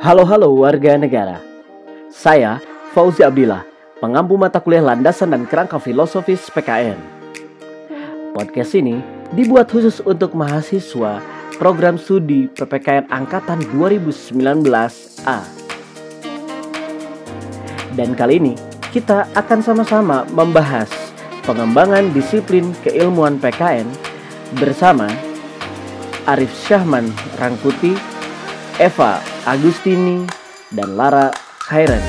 Halo halo warga negara. Saya Fauzi Abdillah, pengampu mata kuliah landasan dan kerangka filosofis PKN. Podcast ini dibuat khusus untuk mahasiswa program studi PPKN angkatan 2019A. Dan kali ini kita akan sama-sama membahas pengembangan disiplin keilmuan PKN bersama Arif Syahman Rangkuti, Eva Agustini, dan Lara Khairan.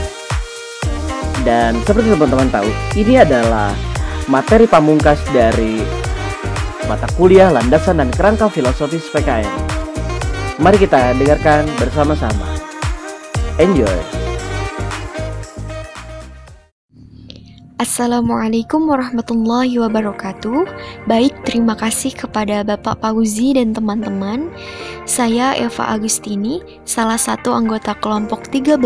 Dan seperti teman-teman tahu, ini adalah materi pamungkas dari mata kuliah landasan dan kerangka filosofis PKN. Mari kita dengarkan bersama-sama. Enjoy! Assalamualaikum warahmatullahi wabarakatuh. Baik, terima kasih kepada Bapak Pauzi dan teman-teman. Saya Eva Agustini, salah satu anggota kelompok 13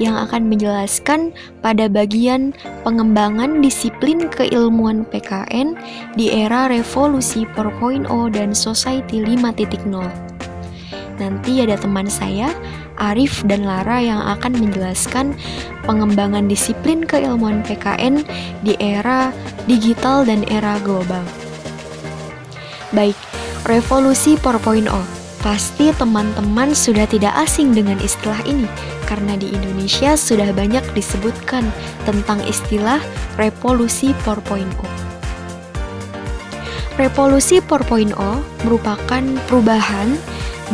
yang akan menjelaskan pada bagian pengembangan disiplin keilmuan PKN di era revolusi 4.0 dan society 5.0. Nanti ada teman saya, Arif dan Lara yang akan menjelaskan pengembangan disiplin keilmuan PKN di era digital dan era global. Baik, revolusi 4.0. Pasti teman-teman sudah tidak asing dengan istilah ini karena di Indonesia sudah banyak disebutkan tentang istilah revolusi 4.0. Revolusi 4.0 merupakan perubahan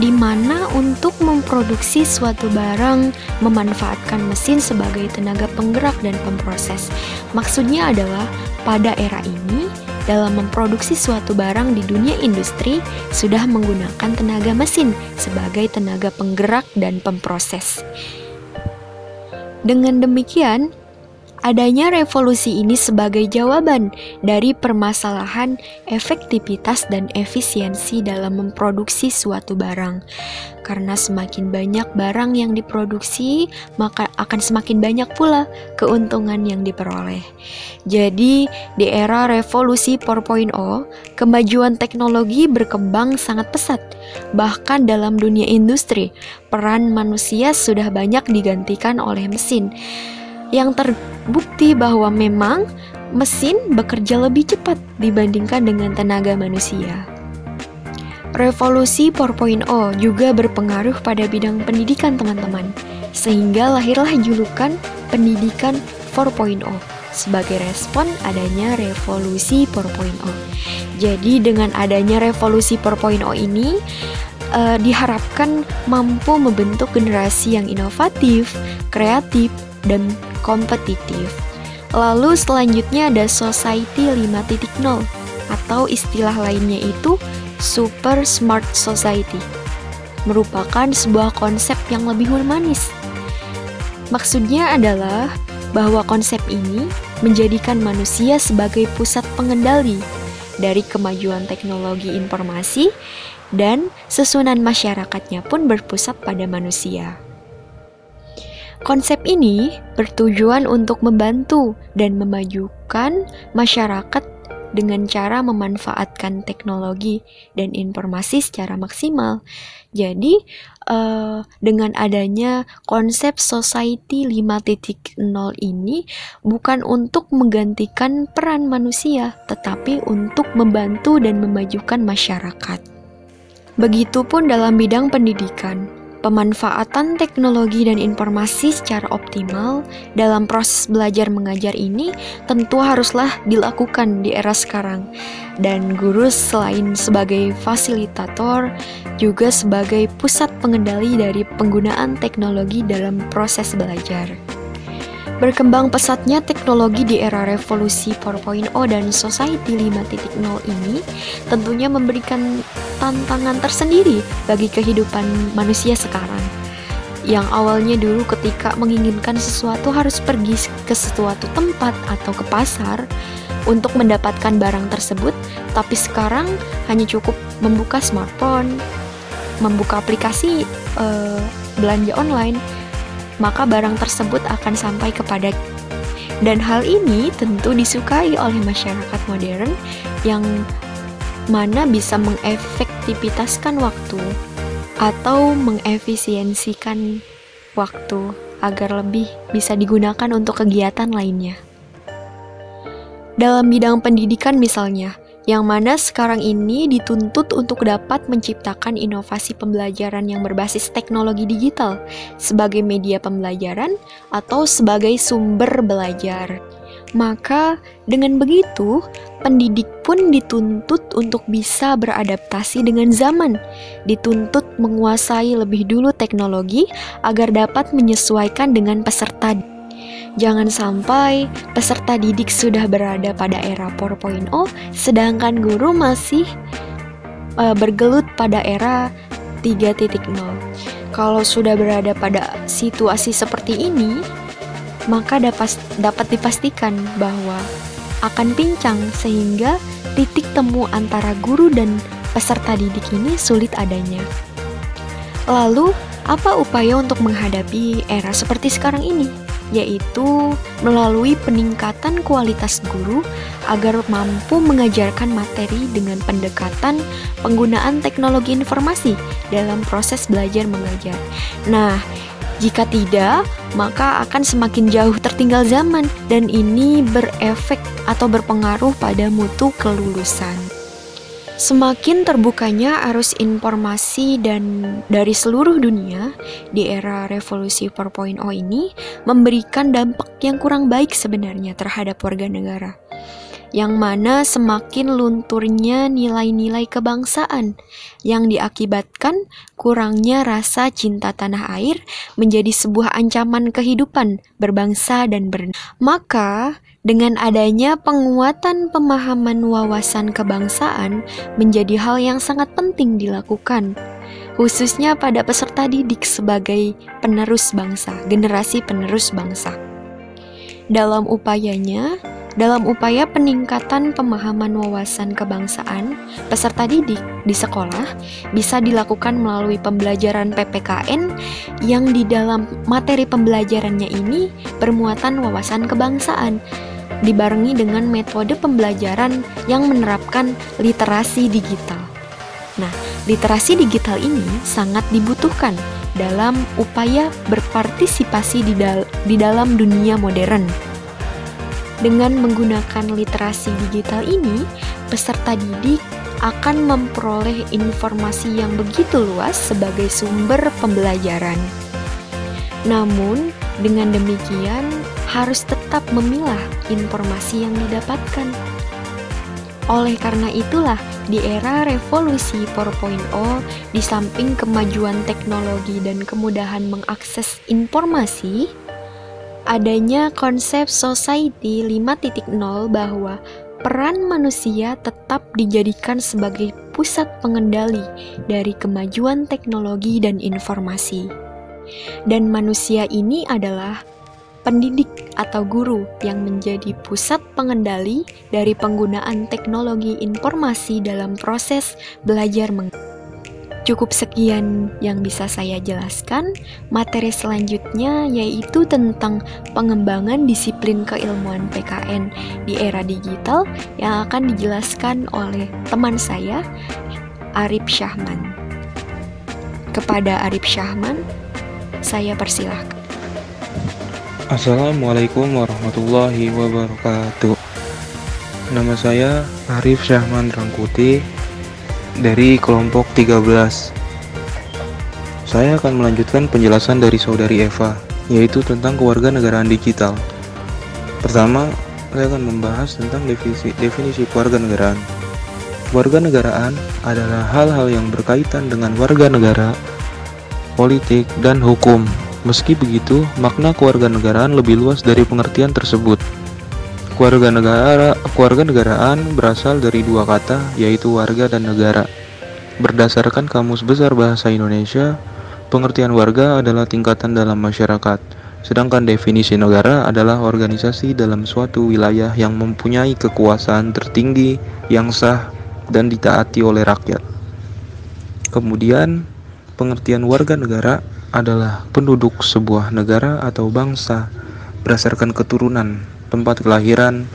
di mana untuk memproduksi suatu barang memanfaatkan mesin sebagai tenaga penggerak dan pemproses. Maksudnya adalah pada era ini dalam memproduksi suatu barang di dunia industri sudah menggunakan tenaga mesin sebagai tenaga penggerak dan pemproses. Dengan demikian, Adanya revolusi ini sebagai jawaban dari permasalahan efektivitas dan efisiensi dalam memproduksi suatu barang. Karena semakin banyak barang yang diproduksi, maka akan semakin banyak pula keuntungan yang diperoleh. Jadi, di era revolusi 4.0, kemajuan teknologi berkembang sangat pesat. Bahkan dalam dunia industri, peran manusia sudah banyak digantikan oleh mesin yang terbukti bahwa memang mesin bekerja lebih cepat dibandingkan dengan tenaga manusia. Revolusi 4.0 juga berpengaruh pada bidang pendidikan teman-teman, sehingga lahirlah julukan pendidikan 4.0 sebagai respon adanya revolusi 4.0. Jadi dengan adanya revolusi 4.0 ini uh, diharapkan mampu membentuk generasi yang inovatif, kreatif, dan kompetitif. Lalu selanjutnya ada Society 5.0 atau istilah lainnya itu Super Smart Society. Merupakan sebuah konsep yang lebih humanis. Maksudnya adalah bahwa konsep ini menjadikan manusia sebagai pusat pengendali dari kemajuan teknologi informasi dan susunan masyarakatnya pun berpusat pada manusia. Konsep ini bertujuan untuk membantu dan memajukan masyarakat dengan cara memanfaatkan teknologi dan informasi secara maksimal. Jadi, uh, dengan adanya konsep society 5.0 ini bukan untuk menggantikan peran manusia, tetapi untuk membantu dan memajukan masyarakat. Begitupun dalam bidang pendidikan Pemanfaatan teknologi dan informasi secara optimal dalam proses belajar mengajar ini tentu haruslah dilakukan di era sekarang. Dan guru selain sebagai fasilitator juga sebagai pusat pengendali dari penggunaan teknologi dalam proses belajar. Berkembang pesatnya teknologi di era revolusi 4.0 dan society 5.0 ini tentunya memberikan tantangan tersendiri bagi kehidupan manusia sekarang. Yang awalnya dulu ketika menginginkan sesuatu harus pergi ke suatu tempat atau ke pasar untuk mendapatkan barang tersebut, tapi sekarang hanya cukup membuka smartphone, membuka aplikasi uh, belanja online maka barang tersebut akan sampai kepada dan hal ini tentu disukai oleh masyarakat modern yang mana bisa mengefektivitaskan waktu atau mengefisiensikan waktu agar lebih bisa digunakan untuk kegiatan lainnya. Dalam bidang pendidikan misalnya, yang mana sekarang ini dituntut untuk dapat menciptakan inovasi pembelajaran yang berbasis teknologi digital sebagai media pembelajaran atau sebagai sumber belajar. Maka, dengan begitu, pendidik pun dituntut untuk bisa beradaptasi dengan zaman, dituntut menguasai lebih dulu teknologi agar dapat menyesuaikan dengan peserta. Jangan sampai peserta didik sudah berada pada era 4.0, sedangkan guru masih uh, bergelut pada era 3.0. Kalau sudah berada pada situasi seperti ini, maka dapat, dapat dipastikan bahwa akan pincang sehingga titik temu antara guru dan peserta didik ini sulit adanya. Lalu, apa upaya untuk menghadapi era seperti sekarang ini? Yaitu melalui peningkatan kualitas guru agar mampu mengajarkan materi dengan pendekatan penggunaan teknologi informasi dalam proses belajar mengajar. Nah, jika tidak, maka akan semakin jauh tertinggal zaman dan ini berefek atau berpengaruh pada mutu kelulusan. Semakin terbukanya arus informasi dan dari seluruh dunia di era revolusi 4.0 ini memberikan dampak yang kurang baik sebenarnya terhadap warga negara yang mana semakin lunturnya nilai-nilai kebangsaan yang diakibatkan kurangnya rasa cinta tanah air menjadi sebuah ancaman kehidupan berbangsa dan ber maka dengan adanya penguatan pemahaman wawasan kebangsaan menjadi hal yang sangat penting dilakukan khususnya pada peserta didik sebagai penerus bangsa, generasi penerus bangsa. Dalam upayanya, dalam upaya peningkatan pemahaman wawasan kebangsaan, peserta didik di sekolah bisa dilakukan melalui pembelajaran PPKN yang di dalam materi pembelajarannya ini bermuatan wawasan kebangsaan dibarengi dengan metode pembelajaran yang menerapkan literasi digital. Nah, literasi digital ini sangat dibutuhkan dalam upaya berpartisipasi di, dal di dalam dunia modern dengan menggunakan literasi digital ini, peserta didik akan memperoleh informasi yang begitu luas sebagai sumber pembelajaran. Namun, dengan demikian harus tetap memilah informasi yang didapatkan. Oleh karena itulah, di era revolusi 4.0, di samping kemajuan teknologi dan kemudahan mengakses informasi, adanya konsep society 5.0 bahwa peran manusia tetap dijadikan sebagai pusat pengendali dari kemajuan teknologi dan informasi. Dan manusia ini adalah pendidik atau guru yang menjadi pusat pengendali dari penggunaan teknologi informasi dalam proses belajar mengajar. Cukup sekian yang bisa saya jelaskan. Materi selanjutnya yaitu tentang pengembangan disiplin keilmuan PKN di era digital yang akan dijelaskan oleh teman saya, Arif Syahman. Kepada Arif Syahman, saya persilahkan. Assalamualaikum warahmatullahi wabarakatuh. Nama saya Arif Syahman Rangkuti dari kelompok 13. Saya akan melanjutkan penjelasan dari saudari Eva, yaitu tentang kewarganegaraan digital. Pertama, saya akan membahas tentang definisi, definisi kewarganegaraan. Kewarganegaraan adalah hal-hal yang berkaitan dengan warga negara, politik, dan hukum. Meski begitu, makna kewarganegaraan lebih luas dari pengertian tersebut. Keluarga negara, keluarga negaraan berasal dari dua kata, yaitu warga dan negara. Berdasarkan Kamus Besar Bahasa Indonesia, pengertian warga adalah tingkatan dalam masyarakat, sedangkan definisi negara adalah organisasi dalam suatu wilayah yang mempunyai kekuasaan tertinggi yang sah dan ditaati oleh rakyat. Kemudian, pengertian warga negara adalah penduduk sebuah negara atau bangsa berdasarkan keturunan tempat kelahiran,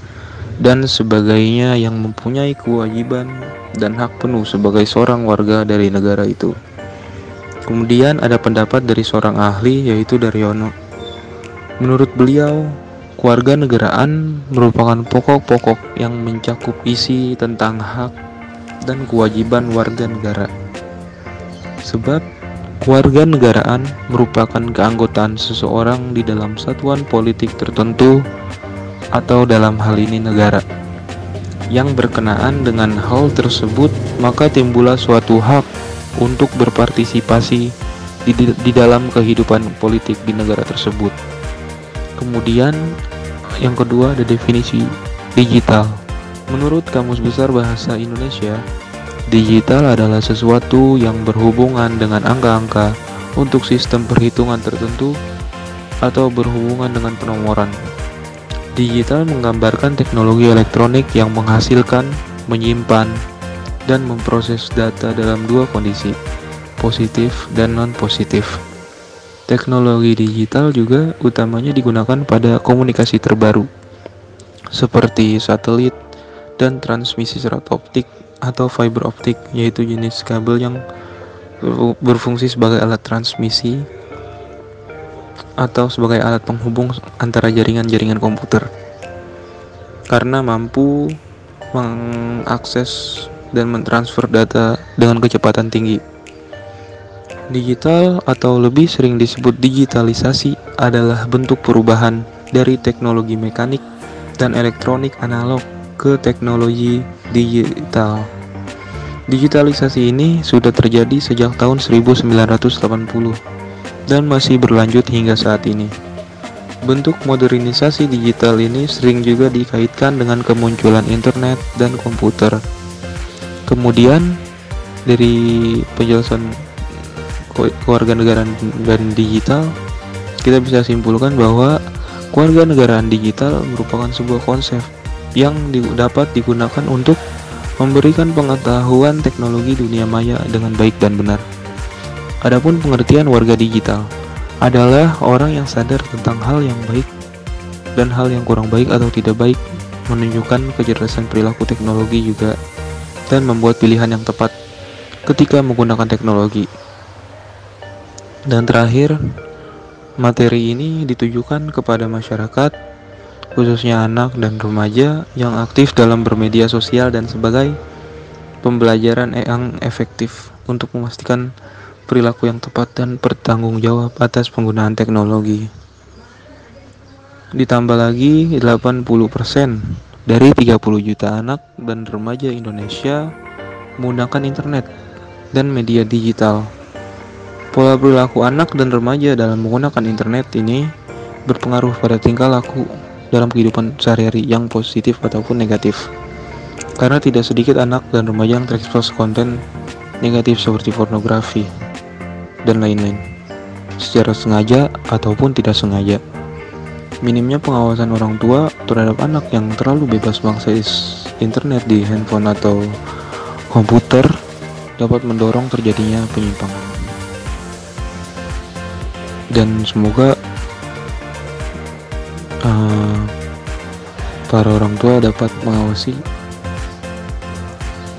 dan sebagainya yang mempunyai kewajiban dan hak penuh sebagai seorang warga dari negara itu. Kemudian ada pendapat dari seorang ahli yaitu Daryono. Menurut beliau, keluarga negaraan merupakan pokok-pokok yang mencakup isi tentang hak dan kewajiban warga negara. Sebab keluarga negaraan merupakan keanggotaan seseorang di dalam satuan politik tertentu atau dalam hal ini negara yang berkenaan dengan hal tersebut, maka timbullah suatu hak untuk berpartisipasi di, di dalam kehidupan politik di negara tersebut. Kemudian, yang kedua ada definisi digital. Menurut Kamus Besar Bahasa Indonesia, digital adalah sesuatu yang berhubungan dengan angka-angka untuk sistem perhitungan tertentu atau berhubungan dengan penomoran. Digital menggambarkan teknologi elektronik yang menghasilkan, menyimpan, dan memproses data dalam dua kondisi, positif dan non-positif. Teknologi digital juga utamanya digunakan pada komunikasi terbaru, seperti satelit dan transmisi serat optik atau fiber optik, yaitu jenis kabel yang berfungsi sebagai alat transmisi atau sebagai alat penghubung antara jaringan-jaringan komputer karena mampu mengakses dan mentransfer data dengan kecepatan tinggi. Digital atau lebih sering disebut digitalisasi adalah bentuk perubahan dari teknologi mekanik dan elektronik analog ke teknologi digital. Digitalisasi ini sudah terjadi sejak tahun 1980 dan masih berlanjut hingga saat ini. Bentuk modernisasi digital ini sering juga dikaitkan dengan kemunculan internet dan komputer. Kemudian dari penjelasan kewarganegaraan dan digital, kita bisa simpulkan bahwa kewarganegaraan digital merupakan sebuah konsep yang dapat digunakan untuk memberikan pengetahuan teknologi dunia maya dengan baik dan benar. Adapun pengertian warga digital adalah orang yang sadar tentang hal yang baik dan hal yang kurang baik atau tidak baik, menunjukkan kecerdasan perilaku teknologi juga dan membuat pilihan yang tepat ketika menggunakan teknologi. Dan terakhir, materi ini ditujukan kepada masyarakat, khususnya anak dan remaja yang aktif dalam bermedia sosial dan sebagai pembelajaran yang efektif untuk memastikan perilaku yang tepat dan bertanggung jawab atas penggunaan teknologi. Ditambah lagi 80% dari 30 juta anak dan remaja Indonesia menggunakan internet dan media digital. Pola perilaku anak dan remaja dalam menggunakan internet ini berpengaruh pada tingkah laku dalam kehidupan sehari-hari yang positif ataupun negatif. Karena tidak sedikit anak dan remaja yang terekspos konten negatif seperti pornografi, dan lain-lain, secara sengaja ataupun tidak sengaja. Minimnya pengawasan orang tua terhadap anak yang terlalu bebas mengakses internet di handphone atau komputer dapat mendorong terjadinya penyimpangan. Dan semoga uh, para orang tua dapat mengawasi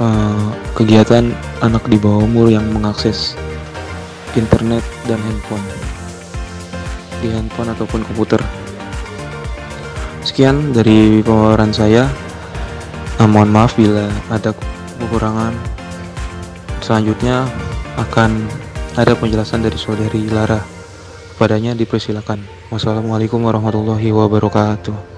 uh, kegiatan anak di bawah umur yang mengakses internet dan handphone. Di handphone ataupun komputer. Sekian dari pemaparan saya. Nah, mohon maaf bila ada kekurangan. Selanjutnya akan ada penjelasan dari saudari Lara. Padanya dipersilakan. Wassalamualaikum warahmatullahi wabarakatuh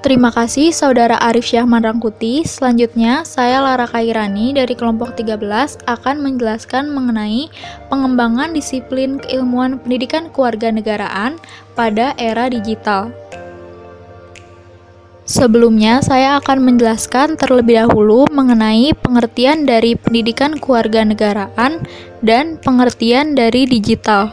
Terima kasih Saudara Arif Syahman Rangkuti. Selanjutnya, saya Lara Kairani dari kelompok 13 akan menjelaskan mengenai pengembangan disiplin keilmuan pendidikan kewarganegaraan pada era digital. Sebelumnya, saya akan menjelaskan terlebih dahulu mengenai pengertian dari pendidikan kewarganegaraan dan pengertian dari digital.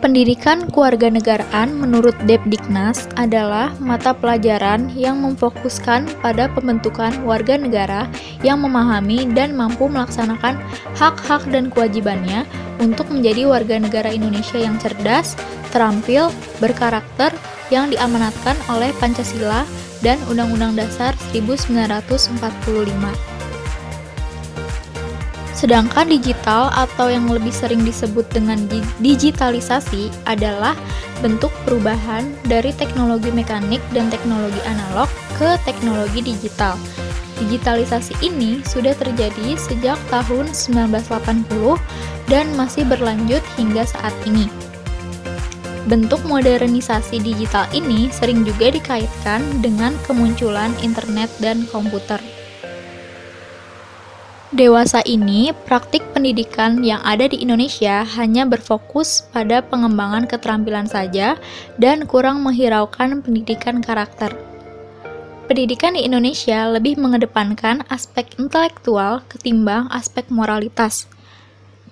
Pendidikan kewarganegaraan menurut Depdiknas adalah mata pelajaran yang memfokuskan pada pembentukan warga negara yang memahami dan mampu melaksanakan hak-hak dan kewajibannya untuk menjadi warga negara Indonesia yang cerdas, terampil, berkarakter, yang diamanatkan oleh Pancasila dan Undang-Undang Dasar 1945. Sedangkan digital atau yang lebih sering disebut dengan digitalisasi adalah bentuk perubahan dari teknologi mekanik dan teknologi analog ke teknologi digital. Digitalisasi ini sudah terjadi sejak tahun 1980 dan masih berlanjut hingga saat ini. Bentuk modernisasi digital ini sering juga dikaitkan dengan kemunculan internet dan komputer. Dewasa ini, praktik pendidikan yang ada di Indonesia hanya berfokus pada pengembangan keterampilan saja dan kurang menghiraukan pendidikan karakter. Pendidikan di Indonesia lebih mengedepankan aspek intelektual ketimbang aspek moralitas.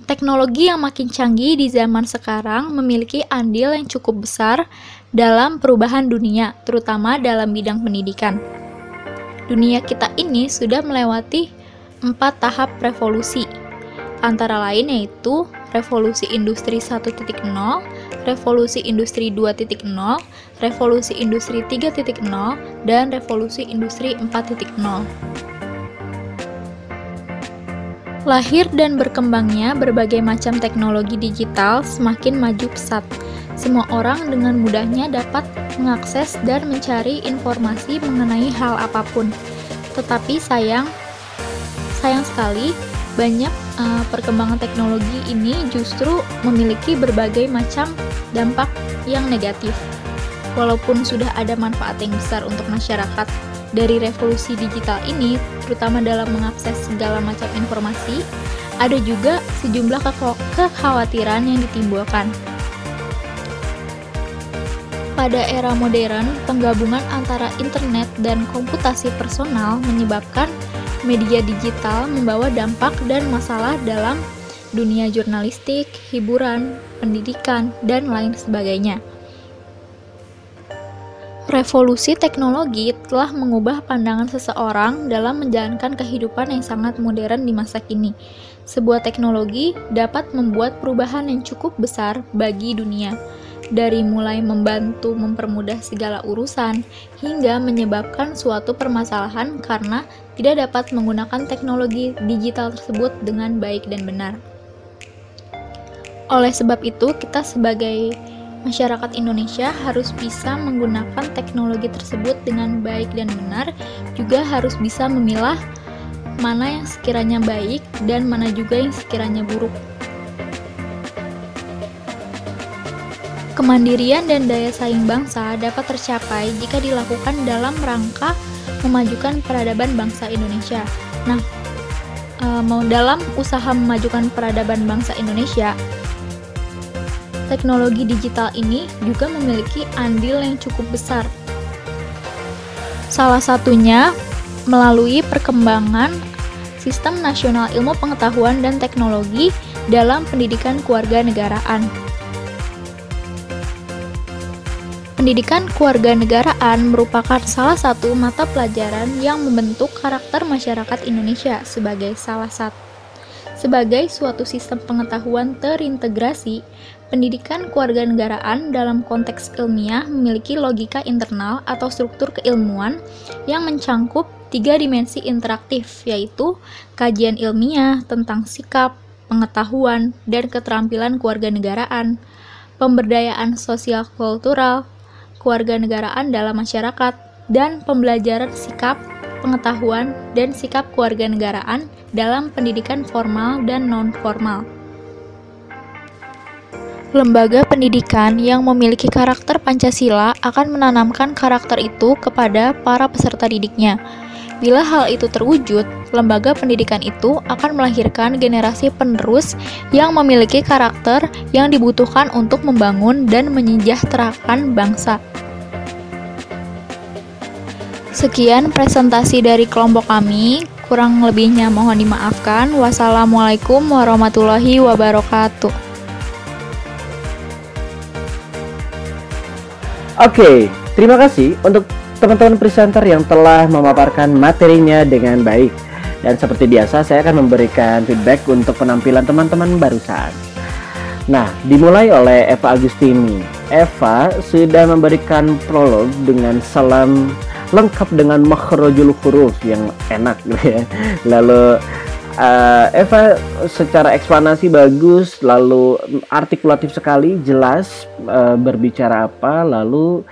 Teknologi yang makin canggih di zaman sekarang memiliki andil yang cukup besar dalam perubahan dunia, terutama dalam bidang pendidikan. Dunia kita ini sudah melewati empat tahap revolusi, antara lain yaitu revolusi industri 1.0, revolusi industri 2.0, revolusi industri 3.0, dan revolusi industri 4.0. Lahir dan berkembangnya berbagai macam teknologi digital semakin maju pesat. Semua orang dengan mudahnya dapat mengakses dan mencari informasi mengenai hal apa pun. Tetapi sayang, sayang sekali banyak uh, perkembangan teknologi ini justru memiliki berbagai macam dampak yang negatif. Walaupun sudah ada manfaat yang besar untuk masyarakat dari revolusi digital ini, terutama dalam mengakses segala macam informasi, ada juga sejumlah kekhawatiran yang ditimbulkan. Pada era modern, penggabungan antara internet dan komputasi personal menyebabkan media digital membawa dampak dan masalah dalam dunia jurnalistik, hiburan, pendidikan, dan lain sebagainya. Revolusi teknologi telah mengubah pandangan seseorang dalam menjalankan kehidupan yang sangat modern di masa kini. Sebuah teknologi dapat membuat perubahan yang cukup besar bagi dunia dari mulai membantu mempermudah segala urusan hingga menyebabkan suatu permasalahan karena tidak dapat menggunakan teknologi digital tersebut dengan baik dan benar. Oleh sebab itu, kita sebagai masyarakat Indonesia harus bisa menggunakan teknologi tersebut dengan baik dan benar, juga harus bisa memilah mana yang sekiranya baik dan mana juga yang sekiranya buruk. Kemandirian dan daya saing bangsa dapat tercapai jika dilakukan dalam rangka memajukan peradaban bangsa Indonesia. Nah, eh, mau dalam usaha memajukan peradaban bangsa Indonesia, teknologi digital ini juga memiliki andil yang cukup besar. Salah satunya melalui perkembangan Sistem Nasional Ilmu Pengetahuan dan Teknologi dalam pendidikan keluarga negaraan Pendidikan kewarganegaraan merupakan salah satu mata pelajaran yang membentuk karakter masyarakat Indonesia sebagai salah satu sebagai suatu sistem pengetahuan terintegrasi, pendidikan kewarganegaraan dalam konteks ilmiah memiliki logika internal atau struktur keilmuan yang mencangkup tiga dimensi interaktif, yaitu kajian ilmiah tentang sikap, pengetahuan, dan keterampilan kewarganegaraan, pemberdayaan sosial kultural, kewarganegaraan dalam masyarakat, dan pembelajaran sikap, pengetahuan, dan sikap kewarganegaraan dalam pendidikan formal dan non-formal. Lembaga pendidikan yang memiliki karakter Pancasila akan menanamkan karakter itu kepada para peserta didiknya. Bila hal itu terwujud, lembaga pendidikan itu akan melahirkan generasi penerus yang memiliki karakter yang dibutuhkan untuk membangun dan menyejahterakan bangsa. Sekian presentasi dari kelompok kami. Kurang lebihnya mohon dimaafkan. Wassalamualaikum warahmatullahi wabarakatuh. Oke, terima kasih untuk teman-teman presenter yang telah memaparkan materinya dengan baik. Dan seperti biasa, saya akan memberikan feedback untuk penampilan teman-teman barusan. Nah, dimulai oleh Eva Agustini. Eva sudah memberikan prolog dengan salam lengkap dengan makhrajul huruf yang enak gitu ya. Lalu uh, Eva secara eksplanasi bagus, lalu artikulatif sekali, jelas uh, berbicara apa, lalu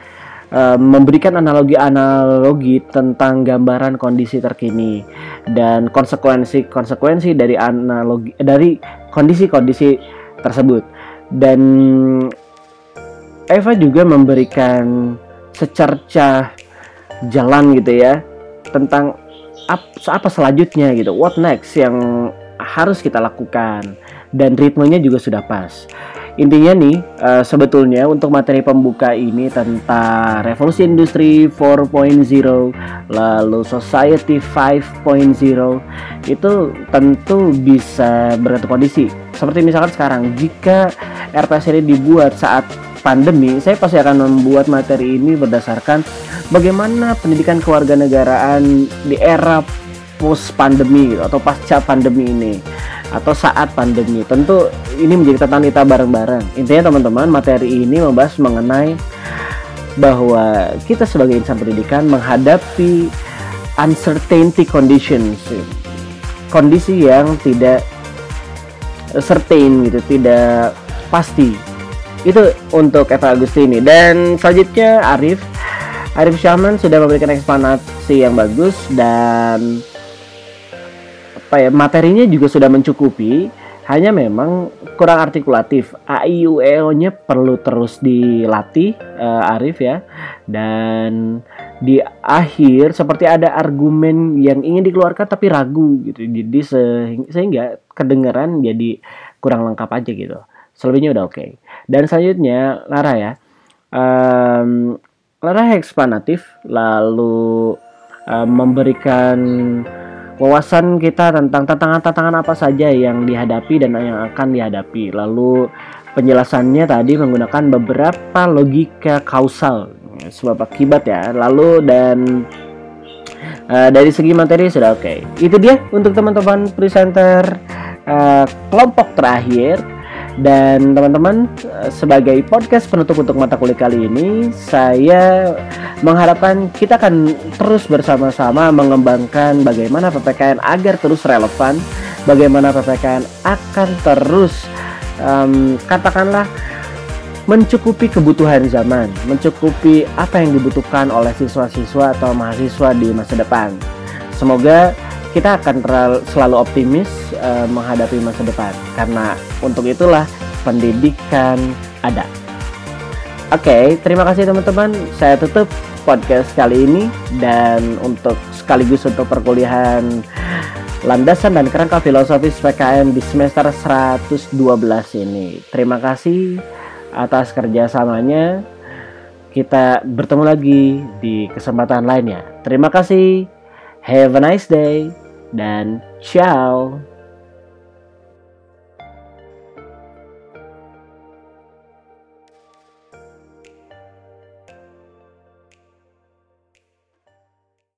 uh, memberikan analogi-analogi tentang gambaran kondisi terkini dan konsekuensi-konsekuensi dari analogi dari kondisi-kondisi tersebut. Dan Eva juga memberikan secercah jalan gitu ya tentang apa selanjutnya gitu what next yang harus kita lakukan dan ritmenya juga sudah pas intinya nih uh, sebetulnya untuk materi pembuka ini tentang revolusi industri 4.0 lalu society 5.0 itu tentu bisa bergantung kondisi. Seperti misalkan sekarang jika RPS ini dibuat saat pandemi saya pasti akan membuat materi ini berdasarkan bagaimana pendidikan kewarganegaraan di era post pandemi gitu, atau pasca pandemi ini atau saat pandemi. Tentu ini menjadi tantangan kita bareng-bareng. Intinya teman-teman, materi ini membahas mengenai bahwa kita sebagai insan pendidikan menghadapi uncertainty conditions. Kondisi yang tidak certain gitu, tidak pasti. Itu untuk Eva Agustini dan selanjutnya Arif Arif Syahman sudah memberikan eksplanasi yang bagus dan apa ya materinya juga sudah mencukupi hanya memang kurang artikulatif. A I U E O nya perlu terus dilatih uh, Arif ya. Dan di akhir seperti ada argumen yang ingin dikeluarkan tapi ragu gitu. Jadi sehingga kedengaran jadi kurang lengkap aja gitu. Selebihnya udah oke. Okay. dan selanjutnya Lara ya. Um, Lara eksplanatif lalu uh, memberikan wawasan kita tentang tantangan-tantangan apa saja yang dihadapi dan yang akan dihadapi. Lalu penjelasannya tadi menggunakan beberapa logika kausal sebab akibat ya. Lalu dan uh, dari segi materi sudah oke. Okay. Itu dia untuk teman-teman presenter uh, kelompok terakhir dan teman-teman, sebagai podcast penutup untuk mata kuliah kali ini, saya mengharapkan kita akan terus bersama-sama mengembangkan bagaimana PPKN agar terus relevan, bagaimana PPKN akan terus um, katakanlah mencukupi kebutuhan zaman, mencukupi apa yang dibutuhkan oleh siswa-siswa atau mahasiswa di masa depan. Semoga kita akan selalu optimis uh, menghadapi masa depan karena untuk itulah pendidikan ada. Oke, okay, terima kasih teman-teman. Saya tutup podcast kali ini dan untuk sekaligus untuk perkuliahan landasan dan kerangka filosofis PKN di semester 112 ini. Terima kasih atas kerjasamanya. Kita bertemu lagi di kesempatan lainnya. Terima kasih. Have a nice day dan ciao.